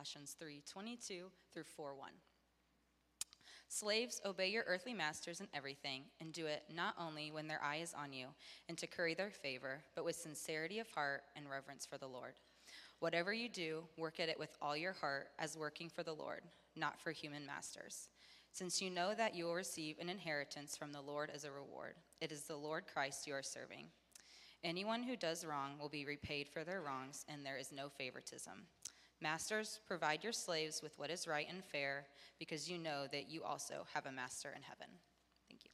Colossians 3 22 through 4 1. Slaves, obey your earthly masters in everything, and do it not only when their eye is on you, and to curry their favor, but with sincerity of heart and reverence for the Lord. Whatever you do, work at it with all your heart, as working for the Lord, not for human masters. Since you know that you will receive an inheritance from the Lord as a reward, it is the Lord Christ you are serving. Anyone who does wrong will be repaid for their wrongs, and there is no favoritism. Masters, provide your slaves with what is right and fair, because you know that you also have a master in heaven. Thank you.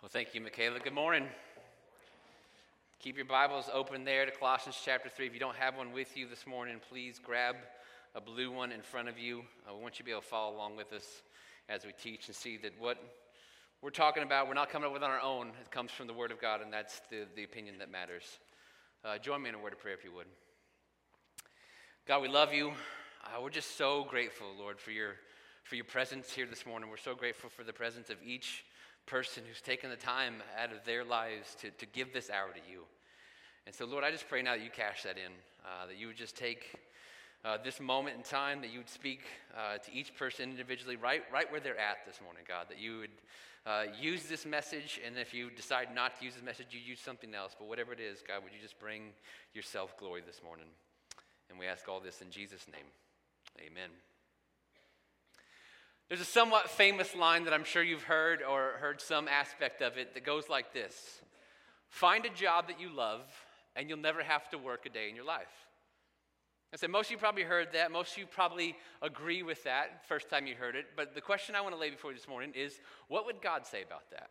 Well, thank you, Michaela. Good morning. Keep your Bibles open there to Colossians chapter 3. If you don't have one with you this morning, please grab a blue one in front of you. Uh, I want you to be able to follow along with us as we teach and see that what we're talking about, we're not coming up with on our own. It comes from the Word of God, and that's the, the opinion that matters. Uh, join me in a word of prayer if you would. God, we love you. Uh, we're just so grateful, Lord, for your, for your presence here this morning. We're so grateful for the presence of each person who's taken the time out of their lives to, to give this hour to you. And so, Lord, I just pray now that you cash that in, uh, that you would just take uh, this moment in time, that you would speak uh, to each person individually, right, right where they're at this morning, God, that you would uh, use this message, and if you decide not to use this message, you use something else. But whatever it is, God, would you just bring yourself glory this morning? And we ask all this in Jesus' name. Amen. There's a somewhat famous line that I'm sure you've heard or heard some aspect of it that goes like this Find a job that you love, and you'll never have to work a day in your life. I said, most of you probably heard that. Most of you probably agree with that first time you heard it. But the question I want to lay before you this morning is what would God say about that?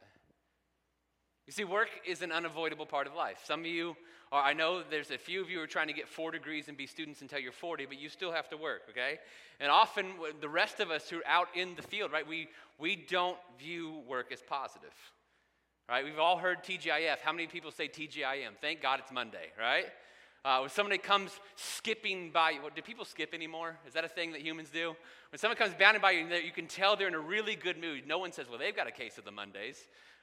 You see, work is an unavoidable part of life. Some of you are, I know there's a few of you who are trying to get four degrees and be students until you're 40, but you still have to work, okay? And often the rest of us who are out in the field, right, we, we don't view work as positive, right? We've all heard TGIF. How many people say TGIM? Thank God it's Monday, right? Uh, when somebody comes skipping by you, do people skip anymore? Is that a thing that humans do? When someone comes bounding by you, you can tell they're in a really good mood. No one says, well, they've got a case of the Mondays,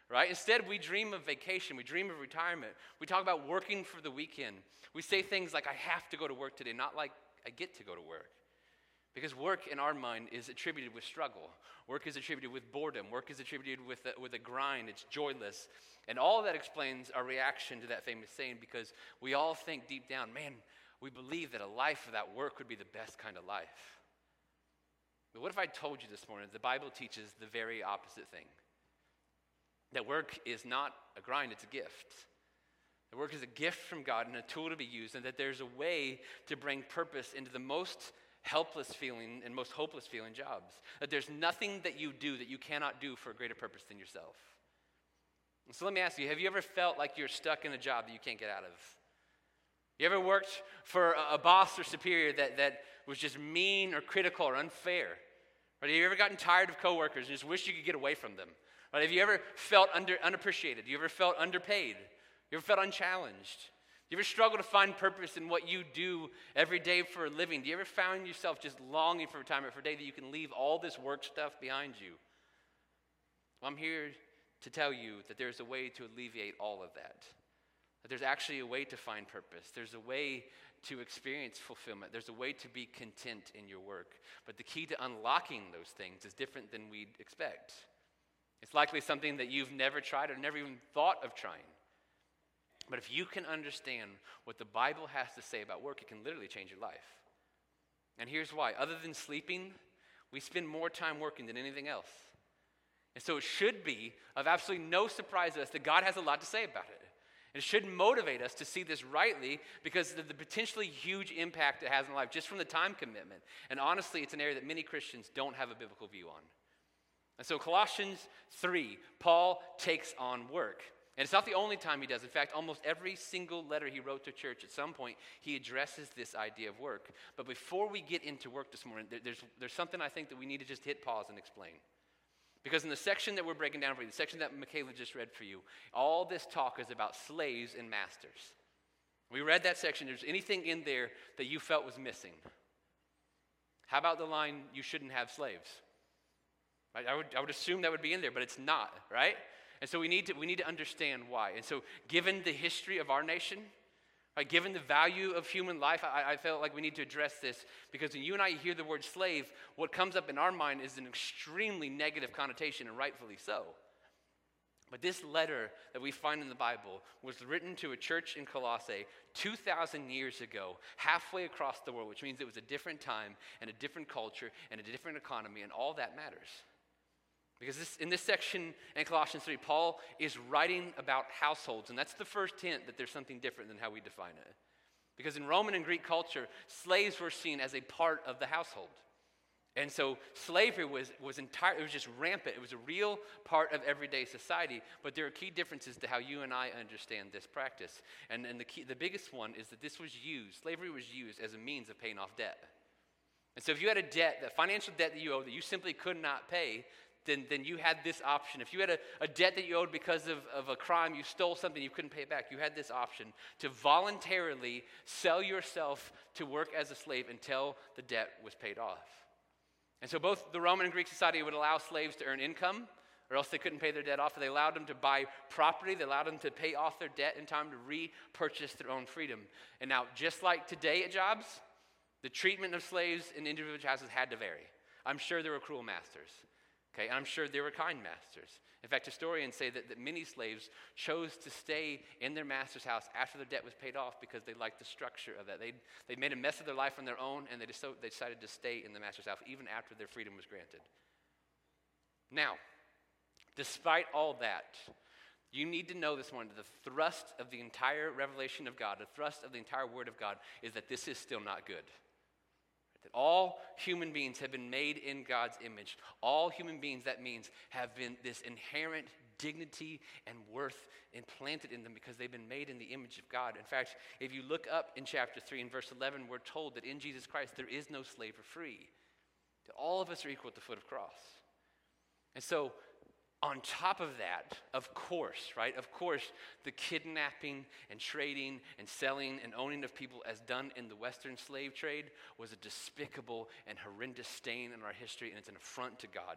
right? Instead, we dream of vacation. We dream of retirement. We talk about working for the weekend. We say things like, I have to go to work today, not like I get to go to work. Because work in our mind is attributed with struggle. Work is attributed with boredom. Work is attributed with a, with a grind. It's joyless. And all that explains our reaction to that famous saying because we all think deep down, man, we believe that a life without work would be the best kind of life. But what if I told you this morning the Bible teaches the very opposite thing? That work is not a grind, it's a gift. That work is a gift from God and a tool to be used, and that there's a way to bring purpose into the most helpless feeling and most hopeless feeling jobs. That there's nothing that you do that you cannot do for a greater purpose than yourself. So let me ask you have you ever felt like you're stuck in a job that you can't get out of? You ever worked for a, boss or superior that, that was just mean or critical or unfair? Right? Have you ever gotten tired of coworkers and just wish you could get away from them? Right? Have you ever felt under, unappreciated? You ever felt underpaid? You ever felt unchallenged? You ever struggle to find purpose in what you do every day for a living? Do you ever find yourself just longing for time for a day that you can leave all this work stuff behind you? Well, I'm here to tell you that there's a way to alleviate all of that. That there's actually a way to find purpose. There's a way to experience fulfillment. There's a way to be content in your work. But the key to unlocking those things is different than we'd expect. It's likely something that you've never tried or never even thought of trying. But if you can understand what the Bible has to say about work, it can literally change your life. And here's why other than sleeping, we spend more time working than anything else. And so it should be of absolutely no surprise to us that God has a lot to say about it. It should motivate us to see this rightly because of the potentially huge impact it has in life just from the time commitment. And honestly, it's an area that many Christians don't have a biblical view on. And so, Colossians 3, Paul takes on work. And it's not the only time he does. In fact, almost every single letter he wrote to church, at some point, he addresses this idea of work. But before we get into work this morning, there's, there's something I think that we need to just hit pause and explain. Because in the section that we're breaking down for you, the section that Michaela just read for you, all this talk is about slaves and masters. We read that section. There's anything in there that you felt was missing. How about the line, you shouldn't have slaves? Right? I, would, I would assume that would be in there, but it's not, right? And so we need to, we need to understand why. And so, given the history of our nation, right, given the value of human life, I, I felt like we need to address this because when you and I hear the word slave, what comes up in our mind is an extremely negative connotation, and rightfully so. But this letter that we find in the Bible was written to a church in Colossae 2,000 years ago, halfway across the world, which means it was a different time and a different culture and a different economy, and all that matters. Because this, in this section in Colossians 3, Paul is writing about households, and that's the first hint that there's something different than how we define it. Because in Roman and Greek culture, slaves were seen as a part of the household. And so slavery was, was entire, it was just rampant. It was a real part of everyday society. But there are key differences to how you and I understand this practice. And, and the, key, the biggest one is that this was used, slavery was used as a means of paying off debt. And so if you had a debt, that financial debt that you owed that you simply could not pay, then, then you had this option. If you had a, a debt that you owed because of, of a crime, you stole something you couldn't pay it back, you had this option to voluntarily sell yourself to work as a slave until the debt was paid off. And so both the Roman and Greek society would allow slaves to earn income, or else they couldn't pay their debt off. They allowed them to buy property, they allowed them to pay off their debt in time to repurchase their own freedom. And now, just like today at jobs, the treatment of slaves in individual houses had to vary. I'm sure there were cruel masters. Okay, and I'm sure they were kind masters. In fact, historians say that, that many slaves chose to stay in their master's house after their debt was paid off because they liked the structure of that. They'd, they'd made a mess of their life on their own, and they, just, they decided to stay in the master's house even after their freedom was granted. Now, despite all that, you need to know this morning that the thrust of the entire revelation of God, the thrust of the entire Word of God, is that this is still not good. All human beings have been made in God's image. All human beings, that means, have been this inherent dignity and worth implanted in them because they've been made in the image of God. In fact, if you look up in chapter 3 and verse 11, we're told that in Jesus Christ there is no slave or free. That all of us are equal at the foot of the cross. And so on top of that, of course, right? Of course, the kidnapping and trading and selling and owning of people as done in the Western slave trade was a despicable and horrendous stain in our history, and it's an affront to God.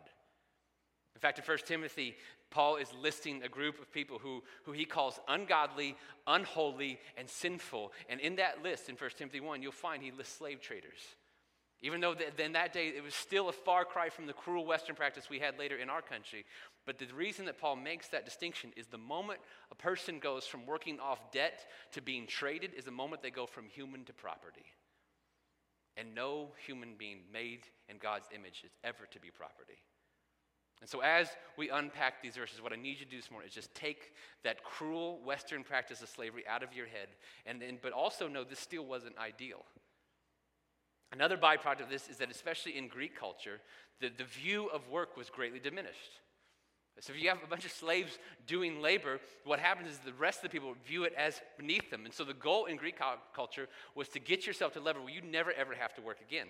In fact, in 1 Timothy, Paul is listing a group of people who, who he calls ungodly, unholy, and sinful. And in that list, in 1 Timothy 1, you'll find he lists slave traders. Even though th- in that day it was still a far cry from the cruel Western practice we had later in our country. But the reason that Paul makes that distinction is the moment a person goes from working off debt to being traded is the moment they go from human to property. And no human being made in God's image is ever to be property. And so, as we unpack these verses, what I need you to do this morning is just take that cruel Western practice of slavery out of your head, and, and but also know this still wasn't ideal. Another byproduct of this is that, especially in Greek culture, the, the view of work was greatly diminished. So, if you have a bunch of slaves doing labor, what happens is the rest of the people view it as beneath them. And so, the goal in Greek culture was to get yourself to a level where you never ever have to work again.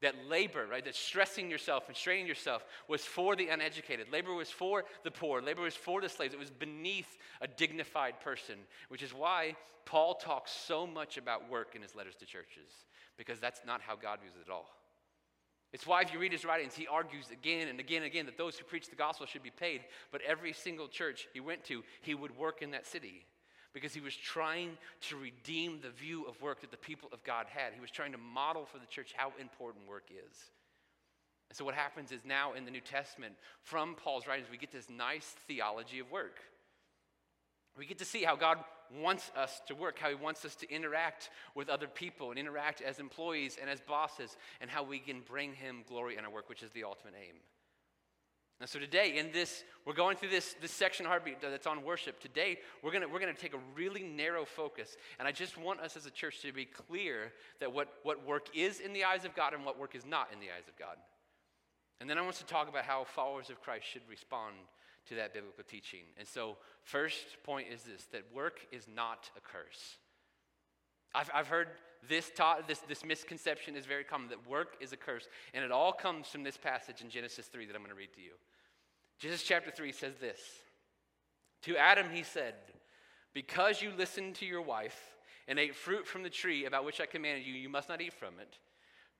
That labor, right, that stressing yourself and straining yourself was for the uneducated. Labor was for the poor. Labor was for the slaves. It was beneath a dignified person, which is why Paul talks so much about work in his letters to churches because that's not how God views it at all. It's why, if you read his writings, he argues again and again and again that those who preach the gospel should be paid. But every single church he went to, he would work in that city because he was trying to redeem the view of work that the people of God had. He was trying to model for the church how important work is. And so, what happens is now in the New Testament, from Paul's writings, we get this nice theology of work. We get to see how God wants us to work, how He wants us to interact with other people and interact as employees and as bosses, and how we can bring Him glory in our work, which is the ultimate aim. And so today, in this, we're going through this, this section Heartbeat that's on worship. Today, we're going we're gonna take a really narrow focus. And I just want us as a church to be clear that what, what work is in the eyes of God and what work is not in the eyes of God. And then I want to talk about how followers of Christ should respond to that biblical teaching. And so, first point is this that work is not a curse. I've, I've heard this taught, this, this misconception is very common that work is a curse. And it all comes from this passage in Genesis 3 that I'm going to read to you. Genesis chapter 3 says this To Adam he said, Because you listened to your wife and ate fruit from the tree about which I commanded you, you must not eat from it.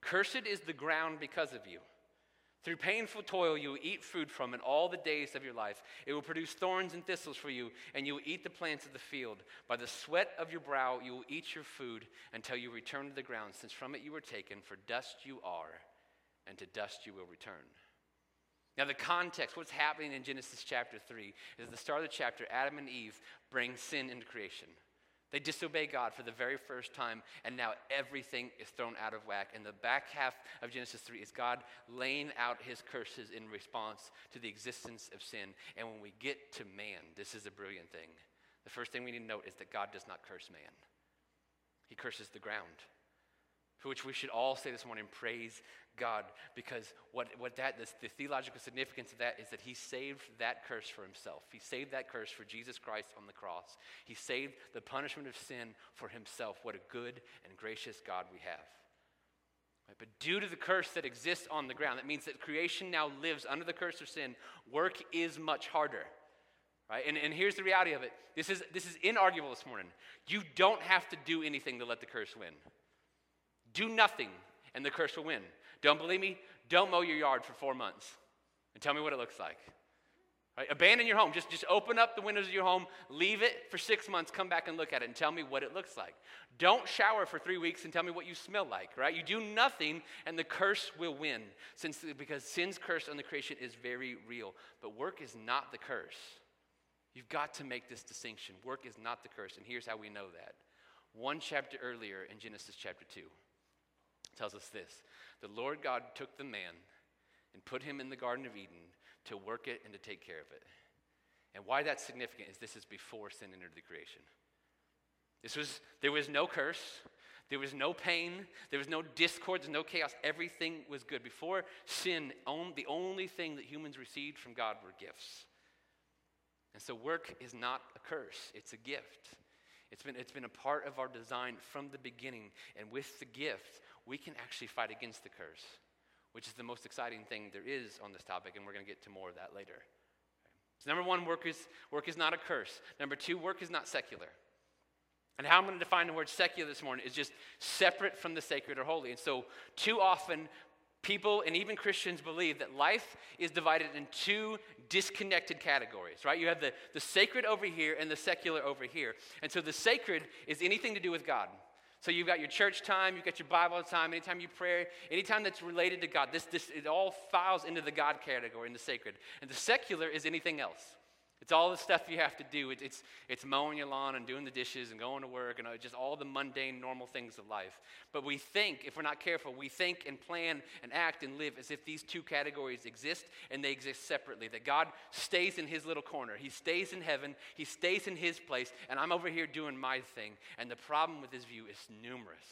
Cursed is the ground because of you. Through painful toil, you will eat food from it all the days of your life. It will produce thorns and thistles for you, and you will eat the plants of the field. By the sweat of your brow, you will eat your food until you return to the ground, since from it you were taken, for dust you are, and to dust you will return. Now, the context, what's happening in Genesis chapter 3, is the start of the chapter, Adam and Eve bring sin into creation. They disobey God for the very first time, and now everything is thrown out of whack. And the back half of Genesis 3 is God laying out his curses in response to the existence of sin. And when we get to man, this is a brilliant thing. The first thing we need to note is that God does not curse man, he curses the ground for which we should all say this morning, praise God. Because what, what that, this, the theological significance of that is that he saved that curse for himself. He saved that curse for Jesus Christ on the cross. He saved the punishment of sin for himself. What a good and gracious God we have. But due to the curse that exists on the ground, that means that creation now lives under the curse of sin. Work is much harder. Right? And, and here's the reality of it this is, this is inarguable this morning. You don't have to do anything to let the curse win. Do nothing, and the curse will win. Don't believe me? Don't mow your yard for four months and tell me what it looks like. Right? Abandon your home. Just, just open up the windows of your home, leave it for six months, come back and look at it and tell me what it looks like. Don't shower for three weeks and tell me what you smell like, right? You do nothing and the curse will win since, because sin's curse on the creation is very real. But work is not the curse. You've got to make this distinction. Work is not the curse, and here's how we know that. One chapter earlier in Genesis chapter 2 tells us this The Lord God took the man and put him in the Garden of Eden to work it and to take care of it. And why that's significant is this is before sin entered the creation. This was, there was no curse, there was no pain, there was no discord, there's no chaos. Everything was good. Before sin, the only thing that humans received from God were gifts. And so work is not a curse, it's a gift. It's been, it's been a part of our design from the beginning. And with the gift, we can actually fight against the curse, which is the most exciting thing there is on this topic, and we're going to get to more of that later. So, number one, work is, work is not a curse. Number two, work is not secular. And how I'm going to define the word secular this morning is just separate from the sacred or holy. And so, too often, people and even Christians believe that life is divided in two disconnected categories, right? You have the, the sacred over here and the secular over here. And so, the sacred is anything to do with God. So you've got your church time, you've got your Bible time, anytime you pray, anytime that's related to God. This, this, it all files into the God category, in the sacred. And the secular is anything else. It's all the stuff you have to do. It, it's, it's mowing your lawn and doing the dishes and going to work and uh, just all the mundane, normal things of life. But we think, if we're not careful, we think and plan and act and live as if these two categories exist and they exist separately. That God stays in his little corner. He stays in heaven, He stays in His place, and I'm over here doing my thing. And the problem with this view is numerous.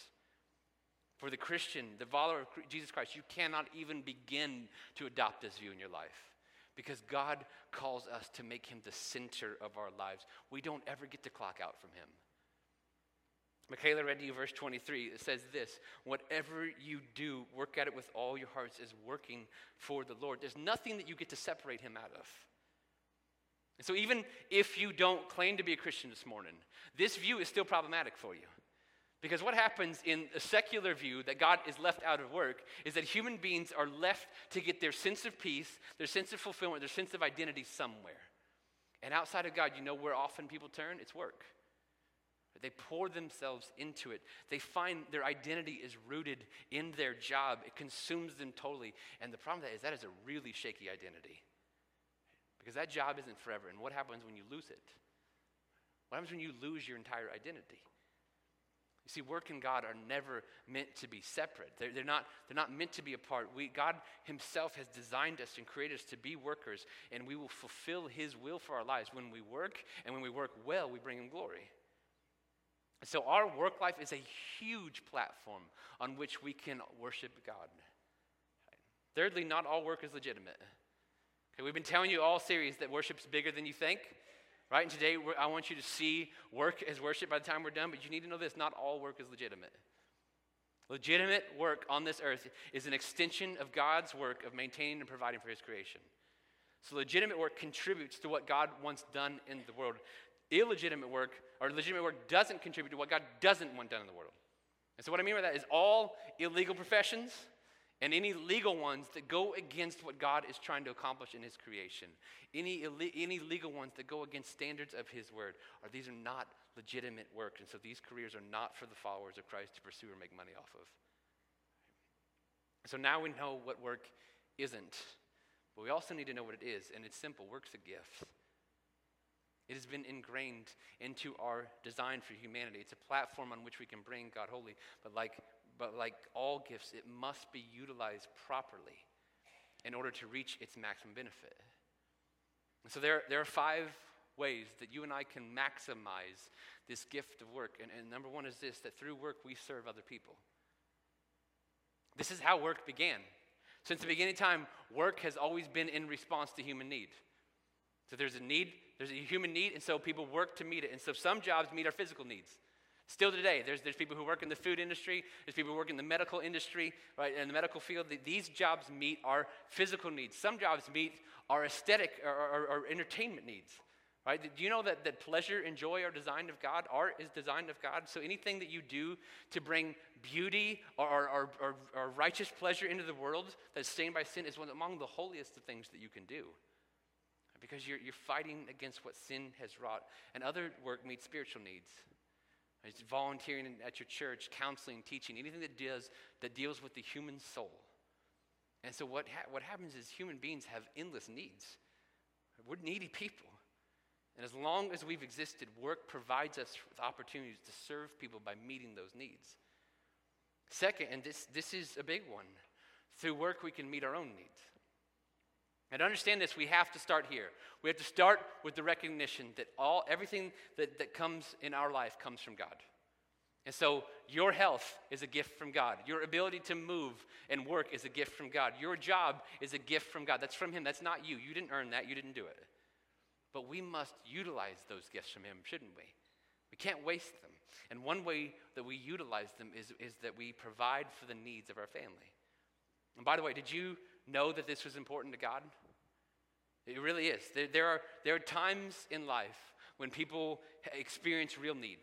For the Christian, the follower of Jesus Christ, you cannot even begin to adopt this view in your life because God calls us to make him the center of our lives. We don't ever get to clock out from him. Michaela read to you verse 23. It says this Whatever you do, work at it with all your hearts as working for the Lord. There's nothing that you get to separate him out of. And so, even if you don't claim to be a Christian this morning, this view is still problematic for you. Because what happens in a secular view that God is left out of work is that human beings are left to get their sense of peace, their sense of fulfillment, their sense of identity somewhere. And outside of God, you know where often people turn? It's work. They pour themselves into it. They find their identity is rooted in their job. It consumes them totally. And the problem with that is that is a really shaky identity. Because that job isn't forever. And what happens when you lose it? What happens when you lose your entire identity? You see, work and God are never meant to be separate. They're, they're, not, they're not meant to be apart. We, God Himself has designed us and created us to be workers, and we will fulfill His will for our lives. When we work, and when we work well, we bring Him glory. So, our work life is a huge platform on which we can worship God. Thirdly, not all work is legitimate. Okay, we've been telling you all series that worship's bigger than you think. Right? And today, I want you to see work as worship by the time we're done, but you need to know this not all work is legitimate. Legitimate work on this earth is an extension of God's work of maintaining and providing for his creation. So, legitimate work contributes to what God wants done in the world. Illegitimate work, or legitimate work, doesn't contribute to what God doesn't want done in the world. And so, what I mean by that is all illegal professions, and any legal ones that go against what God is trying to accomplish in His creation, any, any legal ones that go against standards of His word, are these are not legitimate work. And so these careers are not for the followers of Christ to pursue or make money off of. So now we know what work isn't, but we also need to know what it is. And it's simple work's a gift. It has been ingrained into our design for humanity. It's a platform on which we can bring God holy, but like but like all gifts, it must be utilized properly in order to reach its maximum benefit. And so there, there are five ways that you and I can maximize this gift of work. And, and number one is this that through work, we serve other people. This is how work began. Since the beginning of time, work has always been in response to human need. So there's a need, there's a human need, and so people work to meet it. And so some jobs meet our physical needs. Still today, there's, there's people who work in the food industry, there's people who work in the medical industry, right, in the medical field. These jobs meet our physical needs. Some jobs meet our aesthetic or, or, or entertainment needs. Right? Do you know that, that pleasure and joy are designed of God? Art is designed of God. So anything that you do to bring beauty or, or, or, or righteous pleasure into the world that's stained by sin is one among the holiest of things that you can do. Because you're, you're fighting against what sin has wrought. And other work meets spiritual needs. It's volunteering at your church, counseling, teaching, anything that does that deals with the human soul. And so what, ha- what happens is human beings have endless needs. We're needy people. And as long as we've existed, work provides us with opportunities to serve people by meeting those needs. Second, and this, this is a big one, through work we can meet our own needs. And to understand this, we have to start here. We have to start with the recognition that all everything that, that comes in our life comes from God. And so your health is a gift from God. Your ability to move and work is a gift from God. Your job is a gift from God. That's from Him. That's not you. You didn't earn that. You didn't do it. But we must utilize those gifts from Him, shouldn't we? We can't waste them. And one way that we utilize them is, is that we provide for the needs of our family. And by the way, did you know that this was important to God? It really is. There, there, are, there are times in life when people experience real need.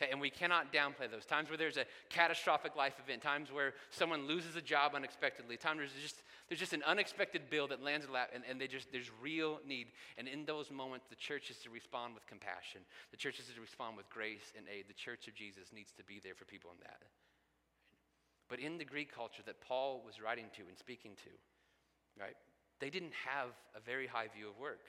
Okay, and we cannot downplay those times where there's a catastrophic life event, times where someone loses a job unexpectedly, times there's just, there's just an unexpected bill that lands in lap, and, and they just, there's real need. And in those moments, the church is to respond with compassion. The church is to respond with grace and aid. The church of Jesus needs to be there for people in that. But in the Greek culture that Paul was writing to and speaking to, right, they didn't have a very high view of work.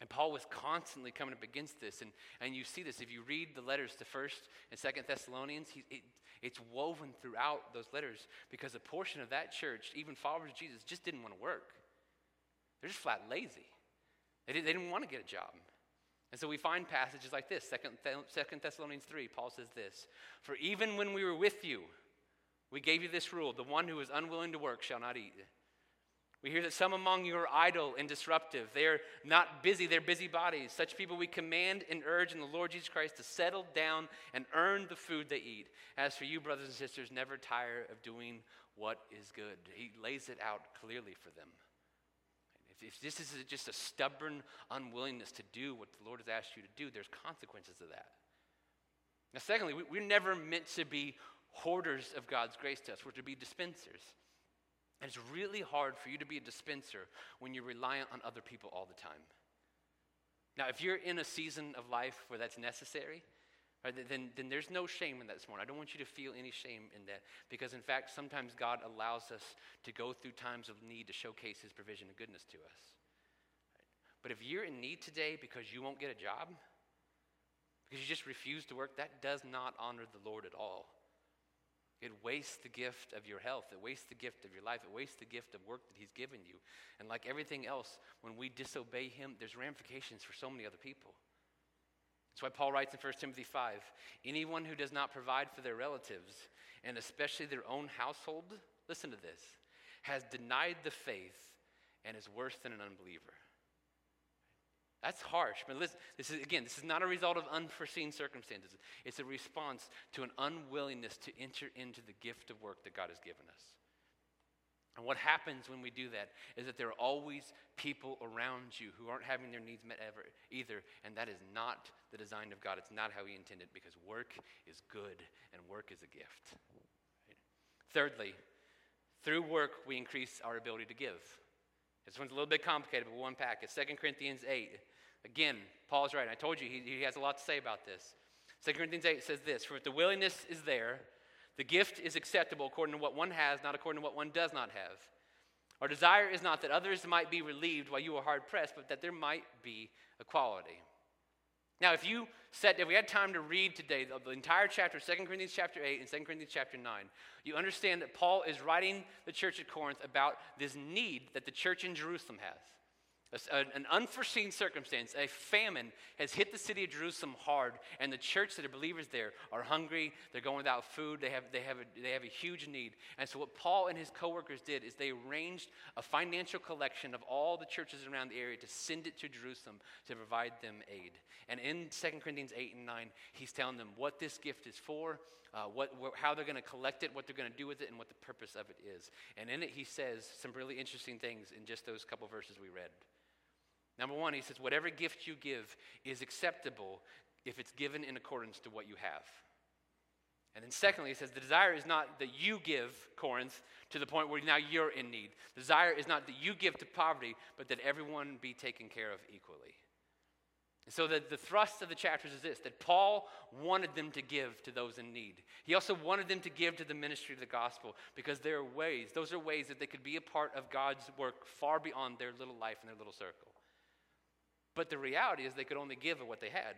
And Paul was constantly coming up against this. And, and you see this if you read the letters to 1st and 2nd Thessalonians, he, it, it's woven throughout those letters because a portion of that church, even followers of Jesus, just didn't want to work. They're just flat lazy. They, did, they didn't want to get a job. And so we find passages like this 2nd Thessalonians 3, Paul says this For even when we were with you, we gave you this rule the one who is unwilling to work shall not eat. We hear that some among you are idle and disruptive. They are not busy, they're busybodies. Such people we command and urge in the Lord Jesus Christ to settle down and earn the food they eat. As for you, brothers and sisters, never tire of doing what is good. He lays it out clearly for them. If, if this is just a stubborn unwillingness to do what the Lord has asked you to do, there's consequences of that. Now, secondly, we, we're never meant to be hoarders of God's grace to us. We're to be dispensers. And it's really hard for you to be a dispenser when you're reliant on other people all the time. Now, if you're in a season of life where that's necessary, right, then, then there's no shame in that this morning. I don't want you to feel any shame in that because, in fact, sometimes God allows us to go through times of need to showcase His provision and goodness to us. But if you're in need today because you won't get a job, because you just refuse to work, that does not honor the Lord at all. It wastes the gift of your health. It wastes the gift of your life. It wastes the gift of work that He's given you. And like everything else, when we disobey Him, there's ramifications for so many other people. That's why Paul writes in 1 Timothy 5 anyone who does not provide for their relatives, and especially their own household, listen to this, has denied the faith and is worse than an unbeliever. That's harsh. But listen, this is again, this is not a result of unforeseen circumstances. It's a response to an unwillingness to enter into the gift of work that God has given us. And what happens when we do that is that there are always people around you who aren't having their needs met ever either, and that is not the design of God. It's not how He intended because work is good and work is a gift. Right? Thirdly, Through work, we increase our ability to give. This one's a little bit complicated, but unpack it. 2 Corinthians 8. Again, Paul's right. I told you he, he has a lot to say about this. 2 Corinthians 8 says this For if the willingness is there, the gift is acceptable according to what one has, not according to what one does not have. Our desire is not that others might be relieved while you are hard pressed, but that there might be equality. Now, if you said, if we had time to read today the, the entire chapter, 2 Corinthians chapter 8 and 2 Corinthians chapter 9, you understand that Paul is writing the church at Corinth about this need that the church in Jerusalem has an unforeseen circumstance, a famine has hit the city of Jerusalem hard, and the church that are believers there are hungry. They're going without food. They have, they have, a, they have a huge need. And so, what Paul and his co-workers did is they arranged a financial collection of all the churches around the area to send it to Jerusalem to provide them aid. And in 2 Corinthians 8 and 9, he's telling them what this gift is for, uh, what, how they're going to collect it, what they're going to do with it, and what the purpose of it is. And in it, he says some really interesting things in just those couple verses we read. Number one, he says, whatever gift you give is acceptable if it's given in accordance to what you have. And then, secondly, he says, the desire is not that you give, Corinth, to the point where now you're in need. The desire is not that you give to poverty, but that everyone be taken care of equally. So, the, the thrust of the chapters is this that Paul wanted them to give to those in need. He also wanted them to give to the ministry of the gospel because there are ways, those are ways that they could be a part of God's work far beyond their little life and their little circle. But the reality is they could only give of what they had.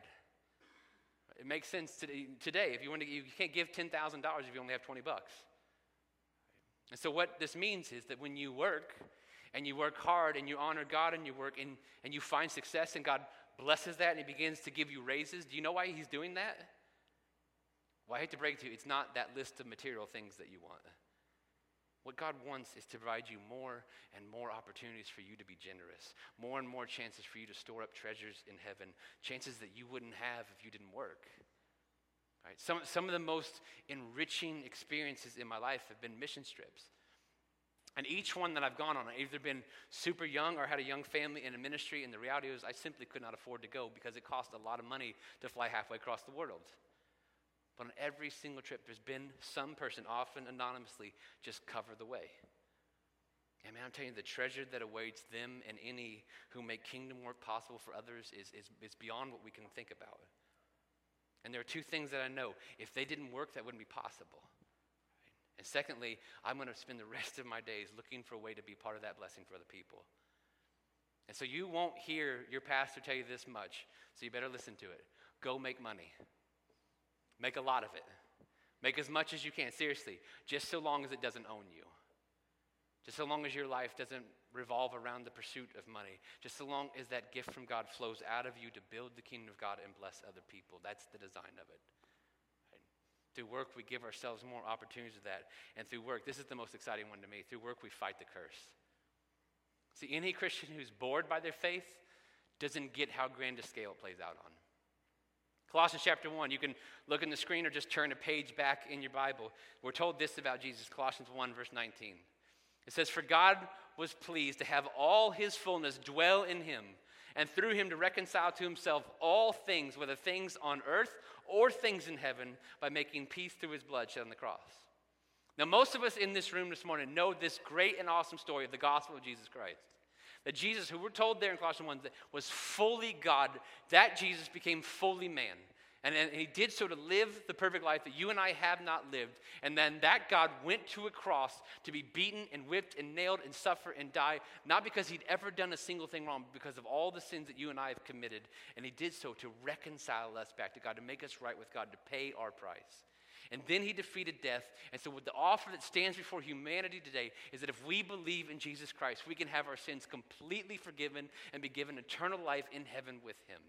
It makes sense today. If you want to, you can't give ten thousand dollars if you only have twenty bucks. And so what this means is that when you work and you work hard and you honor God and you work and, and you find success and God blesses that and He begins to give you raises, do you know why He's doing that? Well, I hate to break it to you, it's not that list of material things that you want. What God wants is to provide you more and more opportunities for you to be generous, more and more chances for you to store up treasures in heaven, chances that you wouldn't have if you didn't work. Right? Some, some of the most enriching experiences in my life have been mission trips. And each one that I've gone on, I've either been super young or had a young family in a ministry, and the reality is I simply could not afford to go because it cost a lot of money to fly halfway across the world. But on every single trip, there's been some person, often anonymously, just cover the way. And man, I'm telling you, the treasure that awaits them and any who make kingdom work possible for others is, is, is beyond what we can think about. And there are two things that I know. If they didn't work, that wouldn't be possible. And secondly, I'm going to spend the rest of my days looking for a way to be part of that blessing for other people. And so you won't hear your pastor tell you this much, so you better listen to it. Go make money. Make a lot of it. Make as much as you can, seriously, just so long as it doesn't own you. Just so long as your life doesn't revolve around the pursuit of money. Just so long as that gift from God flows out of you to build the kingdom of God and bless other people. That's the design of it. Right? Through work, we give ourselves more opportunities of that. And through work, this is the most exciting one to me. Through work, we fight the curse. See, any Christian who's bored by their faith doesn't get how grand a scale it plays out on. Colossians chapter 1, you can look in the screen or just turn a page back in your Bible. We're told this about Jesus, Colossians 1, verse 19. It says, For God was pleased to have all his fullness dwell in him, and through him to reconcile to himself all things, whether things on earth or things in heaven, by making peace through his blood shed on the cross. Now, most of us in this room this morning know this great and awesome story of the gospel of Jesus Christ. That Jesus, who we're told there in Colossians 1, was fully God, that Jesus became fully man. And, and he did so to live the perfect life that you and I have not lived. And then that God went to a cross to be beaten and whipped and nailed and suffer and die, not because he'd ever done a single thing wrong, but because of all the sins that you and I have committed. And he did so to reconcile us back to God, to make us right with God, to pay our price. And then he defeated death. And so, the offer that stands before humanity today is that if we believe in Jesus Christ, we can have our sins completely forgiven and be given eternal life in heaven with him.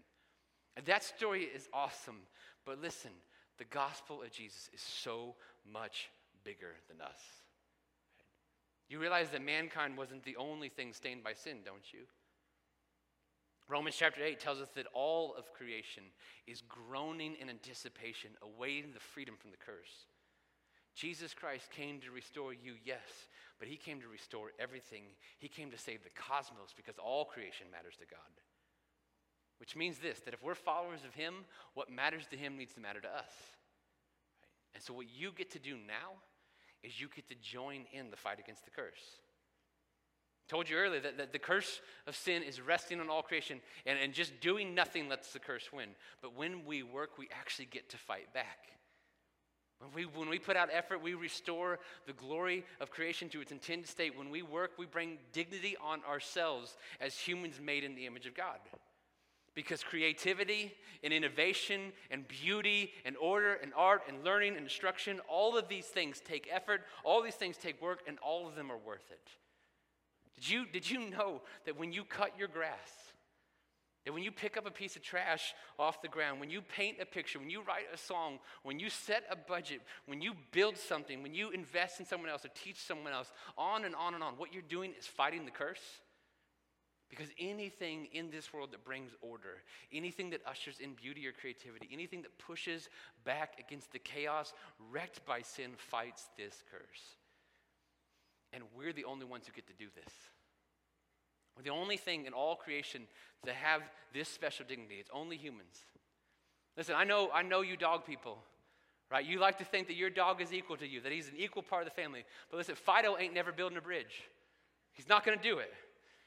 And that story is awesome. But listen, the gospel of Jesus is so much bigger than us. You realize that mankind wasn't the only thing stained by sin, don't you? Romans chapter 8 tells us that all of creation is groaning in anticipation, awaiting the freedom from the curse. Jesus Christ came to restore you, yes, but he came to restore everything. He came to save the cosmos because all creation matters to God. Which means this that if we're followers of him, what matters to him needs to matter to us. Right? And so, what you get to do now is you get to join in the fight against the curse. Told you earlier that, that the curse of sin is resting on all creation, and, and just doing nothing lets the curse win. But when we work, we actually get to fight back. When we, when we put out effort, we restore the glory of creation to its intended state. When we work, we bring dignity on ourselves as humans made in the image of God. Because creativity and innovation and beauty and order and art and learning and instruction, all of these things take effort, all these things take work, and all of them are worth it. Did you, did you know that when you cut your grass, that when you pick up a piece of trash off the ground, when you paint a picture, when you write a song, when you set a budget, when you build something, when you invest in someone else or teach someone else, on and on and on, what you're doing is fighting the curse? Because anything in this world that brings order, anything that ushers in beauty or creativity, anything that pushes back against the chaos wrecked by sin fights this curse. And we're the only ones who get to do this. We're the only thing in all creation to have this special dignity. It's only humans. Listen, I know, I know you dog people, right? You like to think that your dog is equal to you, that he's an equal part of the family. But listen, Fido ain't never building a bridge. He's not going to do it.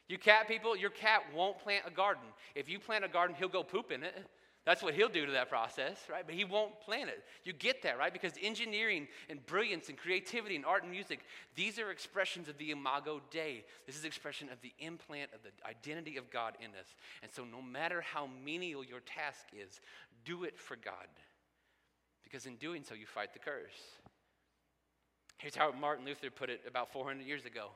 You cat people, your cat won't plant a garden. If you plant a garden, he'll go poop in it. That's what he'll do to that process, right? But he won't plan it. You get that, right? Because engineering and brilliance and creativity and art and music, these are expressions of the imago Dei. This is expression of the implant of the identity of God in us. And so no matter how menial your task is, do it for God. Because in doing so, you fight the curse. Here's how Martin Luther put it about 400 years ago.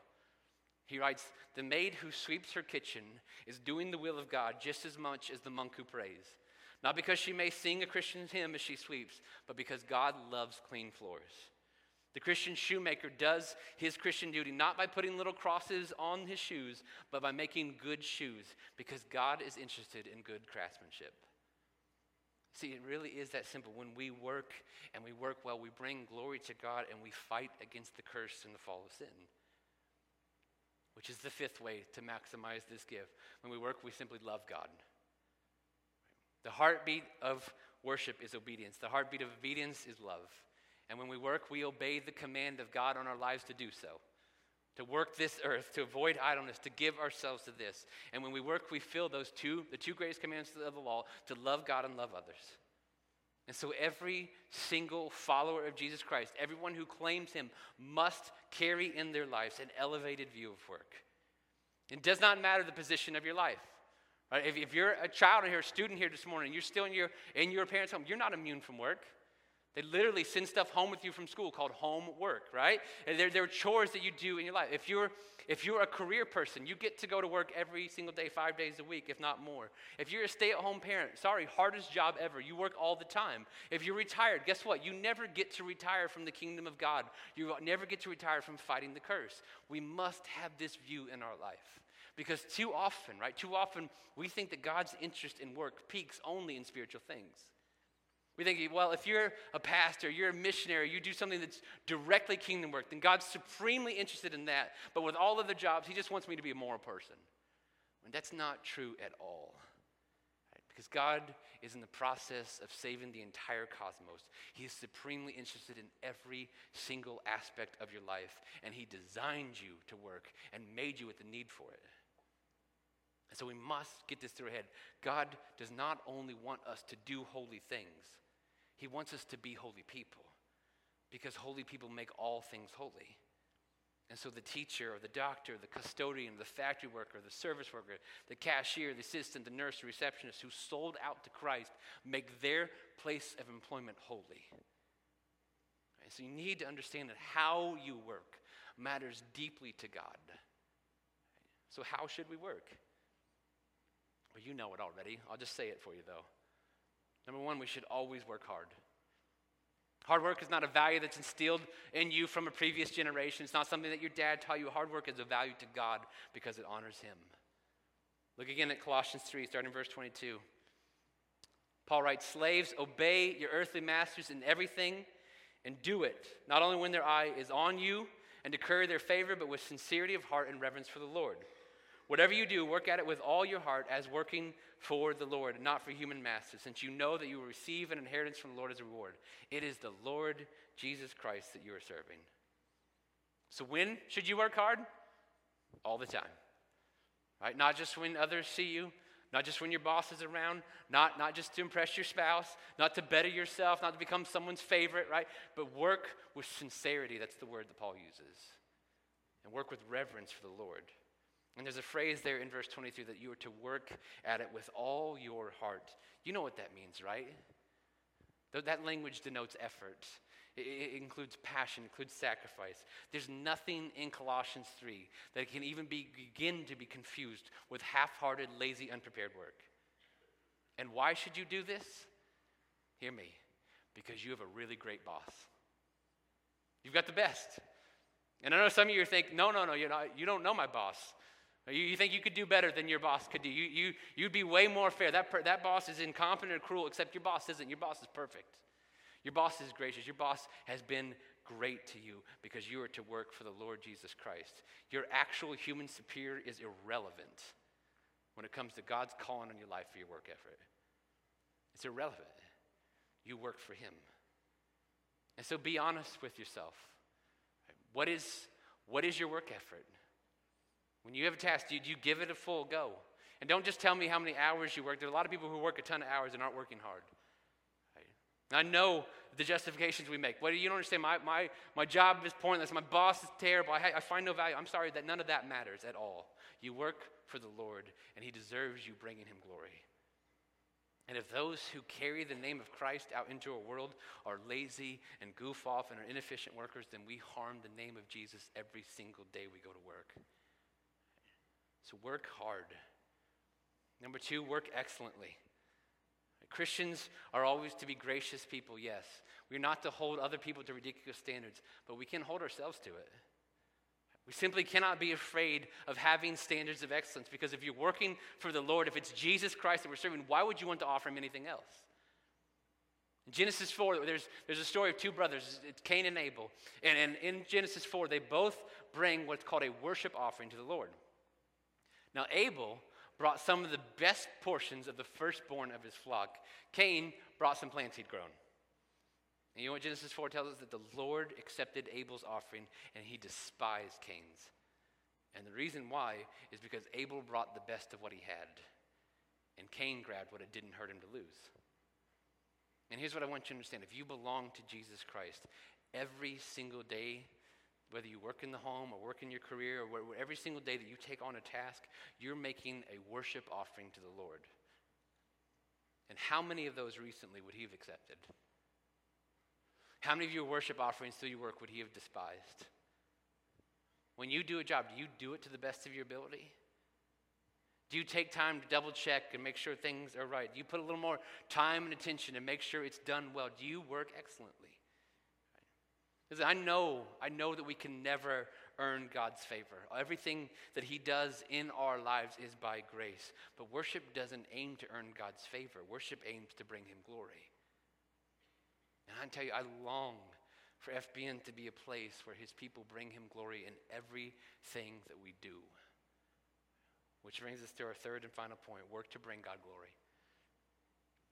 He writes, The maid who sweeps her kitchen is doing the will of God just as much as the monk who prays. Not because she may sing a Christian hymn as she sweeps, but because God loves clean floors. The Christian shoemaker does his Christian duty not by putting little crosses on his shoes, but by making good shoes, because God is interested in good craftsmanship. See, it really is that simple. When we work and we work well, we bring glory to God and we fight against the curse and the fall of sin which is the fifth way to maximize this gift. When we work, we simply love God. The heartbeat of worship is obedience, the heartbeat of obedience is love. And when we work, we obey the command of God on our lives to do so. To work this earth, to avoid idleness, to give ourselves to this. And when we work, we fill those two, the two greatest commandments of the law, to love God and love others. And so every single follower of Jesus Christ, everyone who claims him, must carry in their lives an elevated view of work. It does not matter the position of your life. Right? If, if you're a child here, a student here this morning, you're still in your, in your parents' home, you're not immune from work. They literally send stuff home with you from school called homework, right? And there, there are chores that you do in your life. If you're, if you're a career person, you get to go to work every single day, five days a week, if not more. If you're a stay at home parent, sorry, hardest job ever. You work all the time. If you're retired, guess what? You never get to retire from the kingdom of God. You never get to retire from fighting the curse. We must have this view in our life. Because too often, right, too often we think that God's interest in work peaks only in spiritual things. We think, well, if you're a pastor, you're a missionary, you do something that's directly kingdom work, then God's supremely interested in that. But with all other jobs, He just wants me to be a moral person. And that's not true at all. Right? Because God is in the process of saving the entire cosmos. He is supremely interested in every single aspect of your life, and He designed you to work and made you with the need for it. And so we must get this through our head. God does not only want us to do holy things, he wants us to be holy people because holy people make all things holy. And so the teacher or the doctor, the custodian, the factory worker, the service worker, the cashier, the assistant, the nurse, the receptionist who sold out to Christ make their place of employment holy. Right, so you need to understand that how you work matters deeply to God. So, how should we work? Well, you know it already. I'll just say it for you, though. Number one, we should always work hard. Hard work is not a value that's instilled in you from a previous generation. It's not something that your dad taught you. Hard work is a value to God because it honors Him. Look again at Colossians 3, starting in verse 22. Paul writes Slaves, obey your earthly masters in everything and do it, not only when their eye is on you and to curry their favor, but with sincerity of heart and reverence for the Lord. Whatever you do, work at it with all your heart as working for the Lord, not for human masters, since you know that you will receive an inheritance from the Lord as a reward. It is the Lord Jesus Christ that you are serving. So, when should you work hard? All the time. Right? Not just when others see you, not just when your boss is around, not, not just to impress your spouse, not to better yourself, not to become someone's favorite, right? But work with sincerity. That's the word that Paul uses. And work with reverence for the Lord. And there's a phrase there in verse 23 that you are to work at it with all your heart. You know what that means, right? That language denotes effort. It includes passion, includes sacrifice. There's nothing in Colossians 3 that can even be, begin to be confused with half hearted, lazy, unprepared work. And why should you do this? Hear me. Because you have a really great boss. You've got the best. And I know some of you thinking, no, no, no, not, you don't know my boss. You, think you could do better than your boss could do. You, you, you'd be way more fair. That, that boss is incompetent or cruel, except your boss isn't. Your boss is perfect. Your boss is gracious. Your boss has been great to you because you are to work for the Lord Jesus Christ. Your actual human superior is irrelevant when it comes to God's calling on your life for your work effort. It's irrelevant. You work for Him. And so be honest with yourself. What is, what is your work effort? When you have a task, do you, you give it a full go? And don't just tell me how many hours you work. There are a lot of people who work a ton of hours and aren't working hard. I know the justifications we make. What do you don't understand? My, my, my job is pointless. My boss is terrible. I, I find no value. I'm sorry that none of that matters at all. You work for the Lord, and He deserves you bringing Him glory. And if those who carry the name of Christ out into a world are lazy and goof off and are inefficient workers, then we harm the name of Jesus every single day we go to work. So work hard. Number two, work excellently. Christians are always to be gracious people, yes. We're not to hold other people to ridiculous standards, but we can hold ourselves to it. We simply cannot be afraid of having standards of excellence because if you're working for the Lord, if it's Jesus Christ that we're serving, why would you want to offer him anything else? In Genesis 4, there's, there's a story of two brothers, Cain and Abel. And, and in Genesis 4, they both bring what's called a worship offering to the Lord. Now, Abel brought some of the best portions of the firstborn of his flock. Cain brought some plants he'd grown. And you know what Genesis 4 tells us? That the Lord accepted Abel's offering and he despised Cain's. And the reason why is because Abel brought the best of what he had, and Cain grabbed what it didn't hurt him to lose. And here's what I want you to understand if you belong to Jesus Christ, every single day whether you work in the home or work in your career or every single day that you take on a task, you're making a worship offering to the Lord. And how many of those recently would He have accepted? How many of your worship offerings through your work would He have despised? When you do a job, do you do it to the best of your ability? Do you take time to double check and make sure things are right? Do you put a little more time and attention and make sure it's done well? Do you work excellently? Because I know, I know that we can never earn God's favor. Everything that He does in our lives is by grace. But worship doesn't aim to earn God's favor, worship aims to bring Him glory. And I tell you, I long for FBN to be a place where His people bring Him glory in everything that we do. Which brings us to our third and final point work to bring God glory.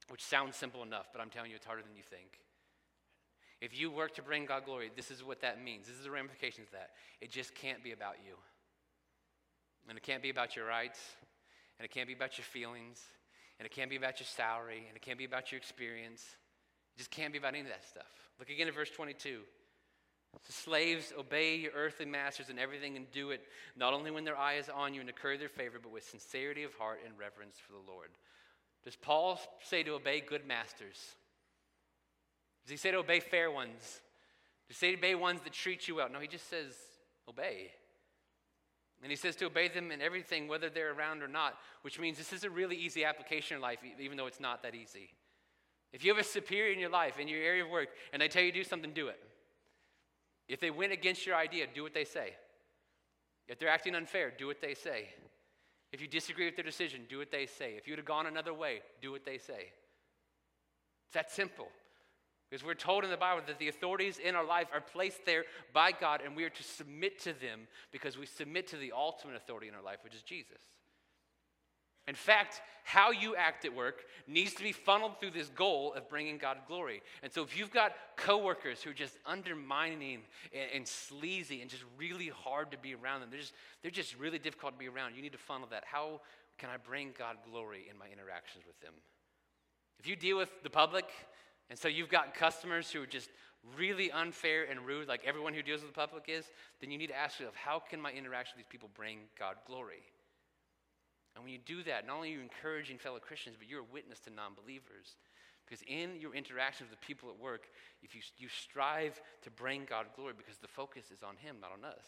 Which sounds simple enough, but I'm telling you, it's harder than you think. If you work to bring God glory, this is what that means. This is the ramifications of that. It just can't be about you. And it can't be about your rights, and it can't be about your feelings, and it can't be about your salary, and it can't be about your experience. It just can't be about any of that stuff. Look again at verse 22. So slaves, obey your earthly masters in everything and do it not only when their eye is on you and incur their favor, but with sincerity of heart and reverence for the Lord. Does Paul say to obey good masters? Does he say to obey fair ones? Does he say to obey ones that treat you well? No, he just says obey. And he says to obey them in everything, whether they're around or not, which means this is a really easy application in life, even though it's not that easy. If you have a superior in your life, in your area of work, and they tell you to do something, do it. If they went against your idea, do what they say. If they're acting unfair, do what they say. If you disagree with their decision, do what they say. If you would have gone another way, do what they say. It's that simple. Because we're told in the Bible that the authorities in our life are placed there by God, and we are to submit to them because we submit to the ultimate authority in our life, which is Jesus. In fact, how you act at work needs to be funneled through this goal of bringing God glory. And so, if you've got coworkers who are just undermining and, and, sleazy and just really hard to be around them, they're just, they're just really difficult to be around, you need to funnel that. How can I bring God glory in my interactions with them? If you deal with the public, and so you've got customers who are just really unfair and rude, like everyone who deals with the public is, then you need to ask yourself, how can my interaction with these people bring God glory? And when you do that, not only are you encouraging fellow Christians, but you're a witness to non believers. Because in your interactions with the people at work, if you, you strive to bring God glory because the focus is on Him, not on us.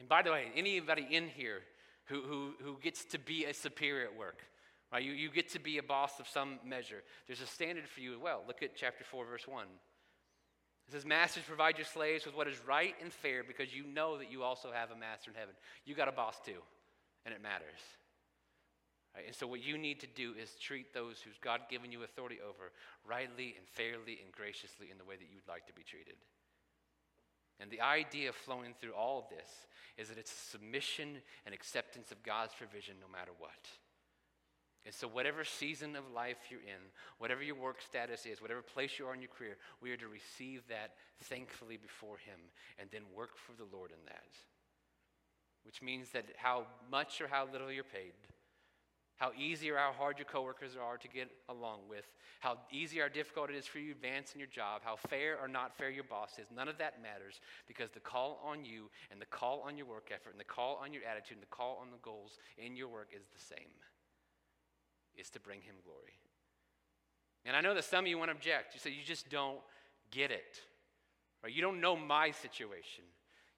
And by the way, anybody in here who, who, who gets to be a superior at work, right? You, you get to be a boss of some measure. There's a standard for you as well. Look at chapter 4, verse 1. It says, Masters, provide your slaves with what is right and fair because you know that you also have a master in heaven. You got a boss too and it matters. Right? And so, what you need to do is treat those who's God given you authority over rightly and fairly and graciously in the way that you'd like to be treated. And the idea flowing through all of this is that it's submission and acceptance of God's provision no matter what. And so, whatever season of life you're in, whatever your work status is, whatever place you are in your career, we are to receive that thankfully before Him and then work for the Lord in that which means that how much or how little you're paid, how easy or how hard your coworkers are to get along with, how easy or difficult it is for you to advance in your job, how fair or not fair your boss is, none of that matters because the call on you and the call on your work effort and the call on your attitude and the call on the goals in your work is the same. Is to bring him glory. And I know that some of you want to object. You say you just don't get it. Right? You don't know my situation.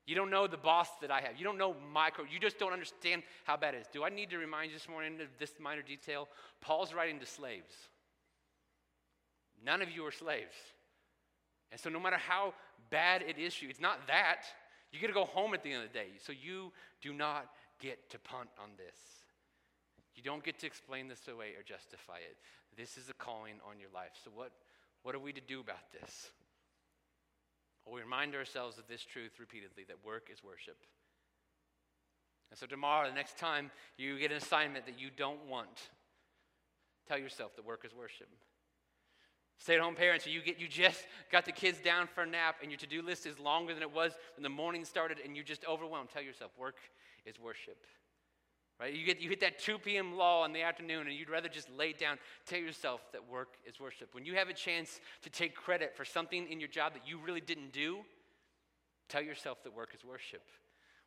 You don't know the boss that I have. You don't know micro. You just don't understand how bad it is. Do I need to remind you this morning of this minor detail? Paul's writing to slaves. None of you are slaves. And so, no matter how bad it is you, it's not that. You get to go home at the end of the day. So, you do not get to punt on this. You don't get to explain this away or justify it. This is a calling on your life. So, what, what are we to do about this? Well, we remind ourselves of this truth repeatedly that work is worship. And so, tomorrow, the next time you get an assignment that you don't want, tell yourself that work is worship. Stay at home parents, you, get, you just got the kids down for a nap and your to do list is longer than it was when the morning started and you're just overwhelmed. Tell yourself, work is worship. Right? You, get, you hit that 2 p.m. law in the afternoon and you'd rather just lay down. Tell yourself that work is worship. When you have a chance to take credit for something in your job that you really didn't do, tell yourself that work is worship.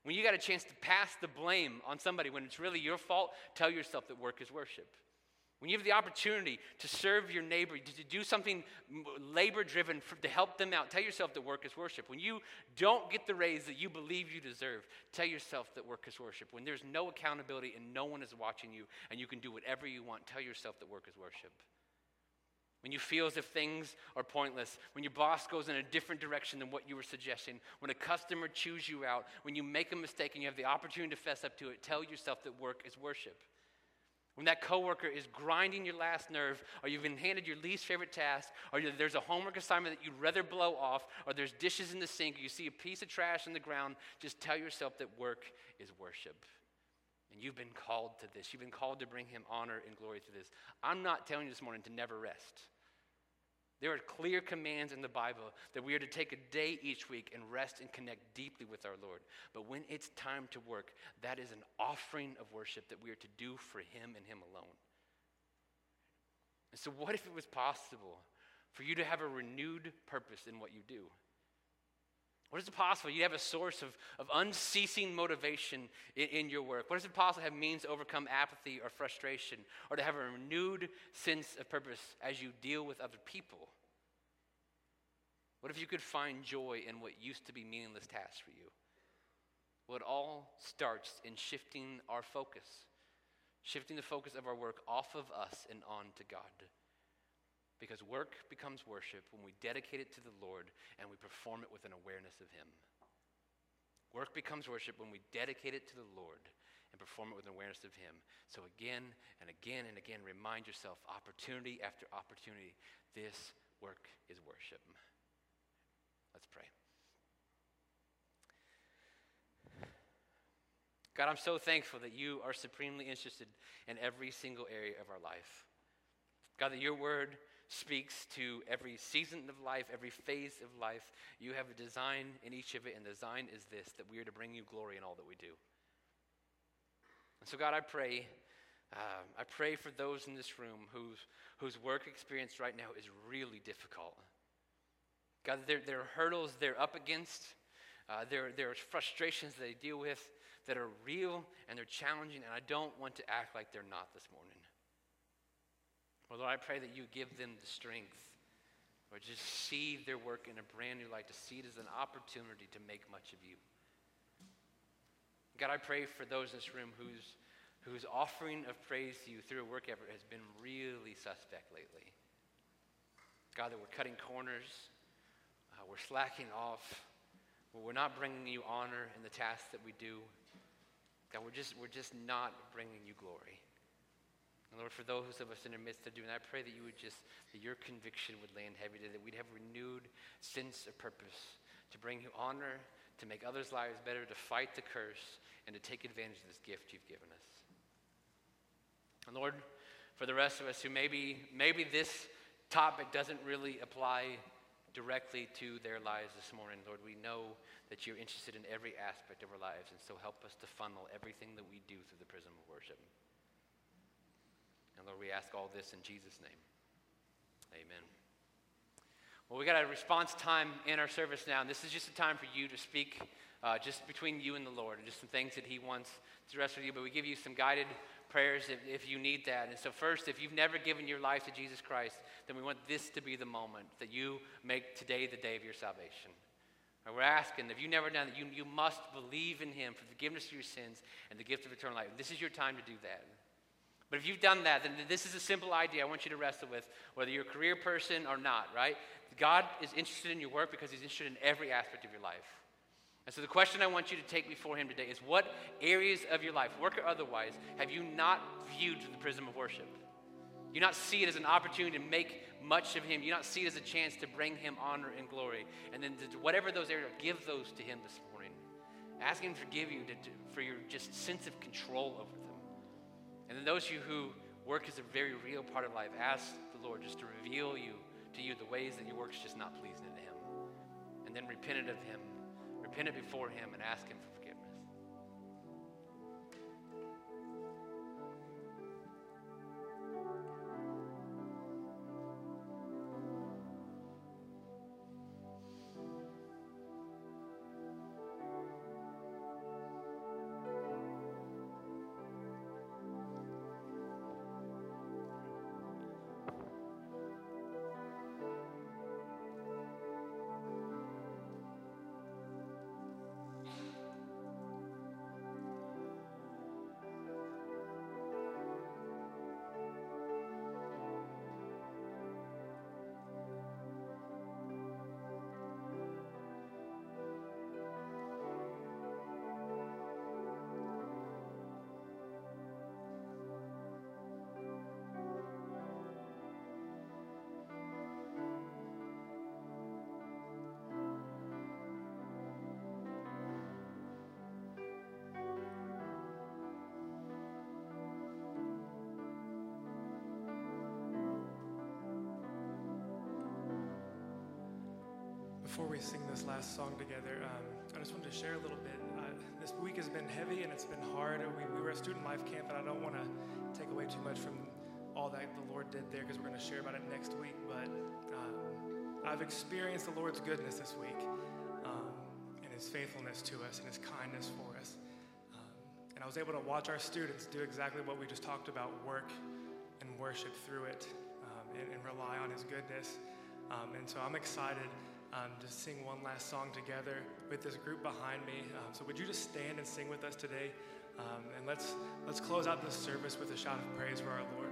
When you got a chance to pass the blame on somebody when it's really your fault, tell yourself that work is worship. When you have the opportunity to serve your neighbor, to do something labor driven to help them out, tell yourself that work is worship. When you don't get the raise that you believe you deserve, tell yourself that work is worship. When there's no accountability and no one is watching you and you can do whatever you want, tell yourself that work is worship. When you feel as if things are pointless, when your boss goes in a different direction than what you were suggesting, when a customer chews you out, when you make a mistake and you have the opportunity to fess up to it, tell yourself that work is worship. When that coworker is grinding your last nerve, or you've been handed your least favorite task, or there's a homework assignment that you'd rather blow off, or there's dishes in the sink, or you see a piece of trash on the ground, just tell yourself that work is worship. And you've been called to this. You've been called to bring him honor and glory through this. I'm not telling you this morning to never rest. There are clear commands in the Bible that we are to take a day each week and rest and connect deeply with our Lord. But when it's time to work, that is an offering of worship that we are to do for Him and Him alone. And so, what if it was possible for you to have a renewed purpose in what you do? What is it possible? You have a source of, of unceasing motivation in, in, your work. What is it possible to have means to overcome apathy or frustration or to have a renewed sense of purpose as you deal with other people? What if you could find joy in what used to be meaningless tasks for you? Well, it all starts in shifting our focus, shifting the focus of our work off of us and on to God. Because work becomes worship when we dedicate it to the Lord and we perform it with an awareness of Him. Work becomes worship when we dedicate it to the Lord and perform it with an awareness of Him. So, again and again and again, remind yourself opportunity after opportunity this work is worship. Let's pray. God, I'm so thankful that you are supremely interested in every single area of our life. God, that your word speaks to every season of life, every phase of life. You have a design in each of it, and the design is this that we are to bring you glory in all that we do. And so, God, I pray. Uh, I pray for those in this room whose, whose work experience right now is really difficult. God, there, there are hurdles they're up against, uh, there, there are frustrations they deal with that are real and they're challenging, and I don't want to act like they're not this morning. Well, Lord, I pray that you give them the strength or just see their work in a brand new light, to see it as an opportunity to make much of you. God, I pray for those in this room whose, whose offering of praise to you through a work effort has been really suspect lately. God, that we're cutting corners, uh, we're slacking off, we're not bringing you honor in the tasks that we do. God, we're just, we're just not bringing you glory. And Lord, for those of us in the midst of doing I pray that you would just, that your conviction would land heavy today, that we'd have renewed sense of purpose to bring you honor, to make others' lives better, to fight the curse, and to take advantage of this gift you've given us. And Lord, for the rest of us who maybe, maybe this topic doesn't really apply directly to their lives this morning, Lord, we know that you're interested in every aspect of our lives, and so help us to funnel everything that we do through the prism of worship. And Lord, we ask all this in Jesus' name. Amen. Well, we got a response time in our service now, and this is just a time for you to speak uh, just between you and the Lord, and just some things that He wants to rest with you. But we give you some guided prayers if, if you need that. And so, first, if you've never given your life to Jesus Christ, then we want this to be the moment that you make today the day of your salvation. And we're asking, if you've never done that, you, you must believe in Him for forgiveness of your sins and the gift of eternal life. This is your time to do that. But if you've done that, then this is a simple idea I want you to wrestle with, whether you're a career person or not, right? God is interested in your work because He's interested in every aspect of your life. And so the question I want you to take before Him today is what areas of your life, work or otherwise, have you not viewed through the prism of worship? You not see it as an opportunity to make much of Him. You not see it as a chance to bring Him honor and glory. And then whatever those areas are, give those to Him this morning. Ask Him to forgive you to, to, for your just sense of control over them. And then those of you who work is a very real part of life, ask the Lord just to reveal you to you the ways that your work's just not pleasing to Him. And then repent it of Him. Repent it before Him and ask Him for Before we sing this last song together, um, I just wanted to share a little bit. Uh, this week has been heavy and it's been hard. We, we were at student life camp, and I don't want to take away too much from all that the Lord did there because we're going to share about it next week. But um, I've experienced the Lord's goodness this week um, and His faithfulness to us and His kindness for us. Um, and I was able to watch our students do exactly what we just talked about work and worship through it um, and, and, rely on His goodness. Um, and so I'm excited um, to sing one last song together with this group behind me. Um, so would you just stand and sing with us today? Um, and let's let's close out this service with a shout of praise for our Lord.